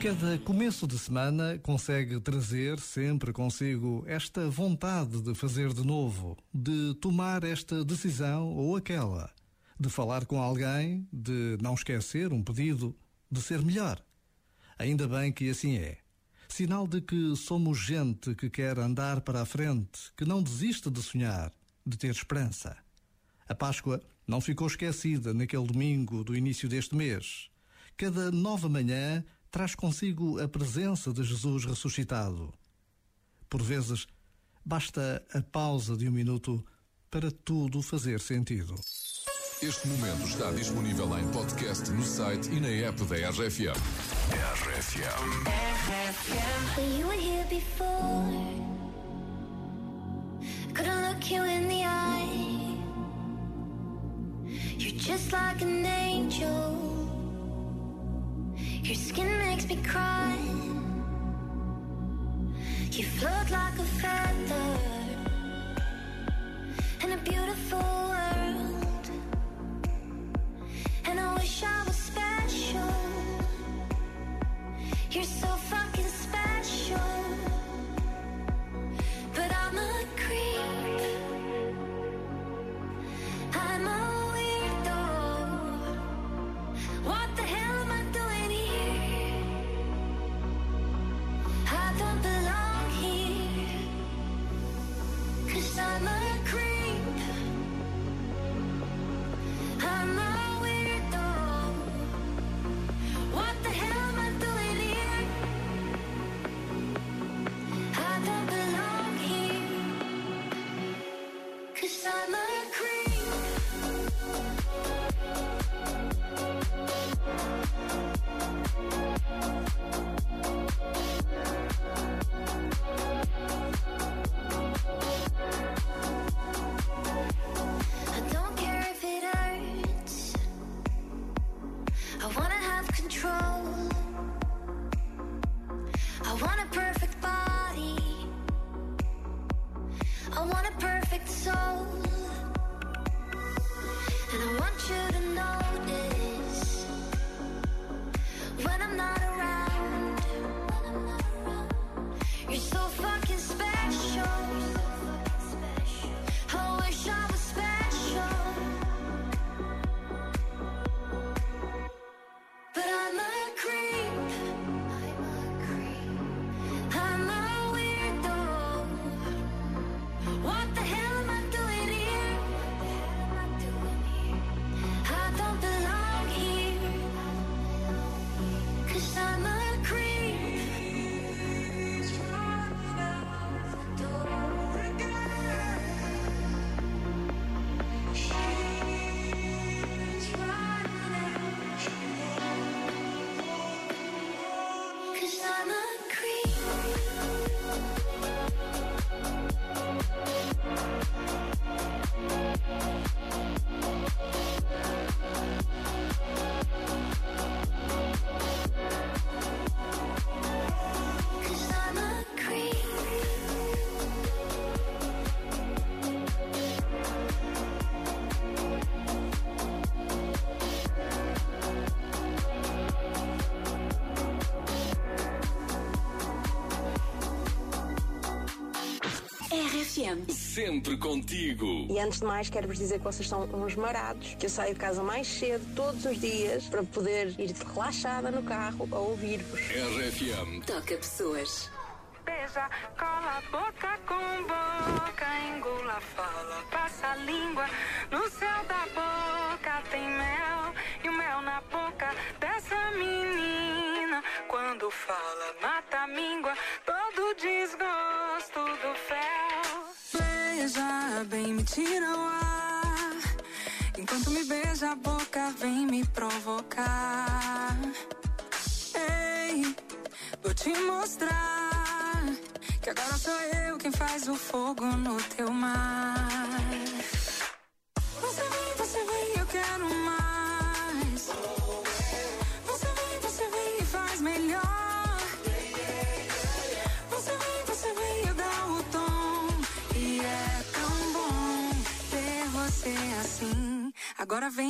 Cada começo de semana consegue trazer sempre consigo esta vontade de fazer de novo, de tomar esta decisão ou aquela, de falar com alguém, de não esquecer um pedido, de ser melhor. Ainda bem que assim é. Sinal de que somos gente que quer andar para a frente, que não desiste de sonhar, de ter esperança. A Páscoa não ficou esquecida naquele domingo do início deste mês. Cada nova manhã traz consigo a presença de Jesus ressuscitado. Por vezes, basta a pausa de um minuto para tudo fazer sentido. Este momento está disponível em podcast no site e na app da RFM. RFM. You were here before. Couldn't look you in the eye. You're just like an angel. Your skin me cry. You float like a feather I want a perfect body. I want a perfect soul. RFM. Sempre contigo. E antes de mais, quero-vos dizer que vocês são uns marados, que eu saio de casa mais cedo todos os dias para poder ir relaxada no carro a ouvir-vos. RFM. Toca pessoas. Beija, cola a boca com boca, engula, fala, passa a língua. No céu da boca tem mel, e o mel na boca dessa menina. Quando fala, me tira o ar. Enquanto me beija a boca, vem me provocar. Ei, vou te mostrar que agora sou eu quem faz o fogo no teu mar. Vem.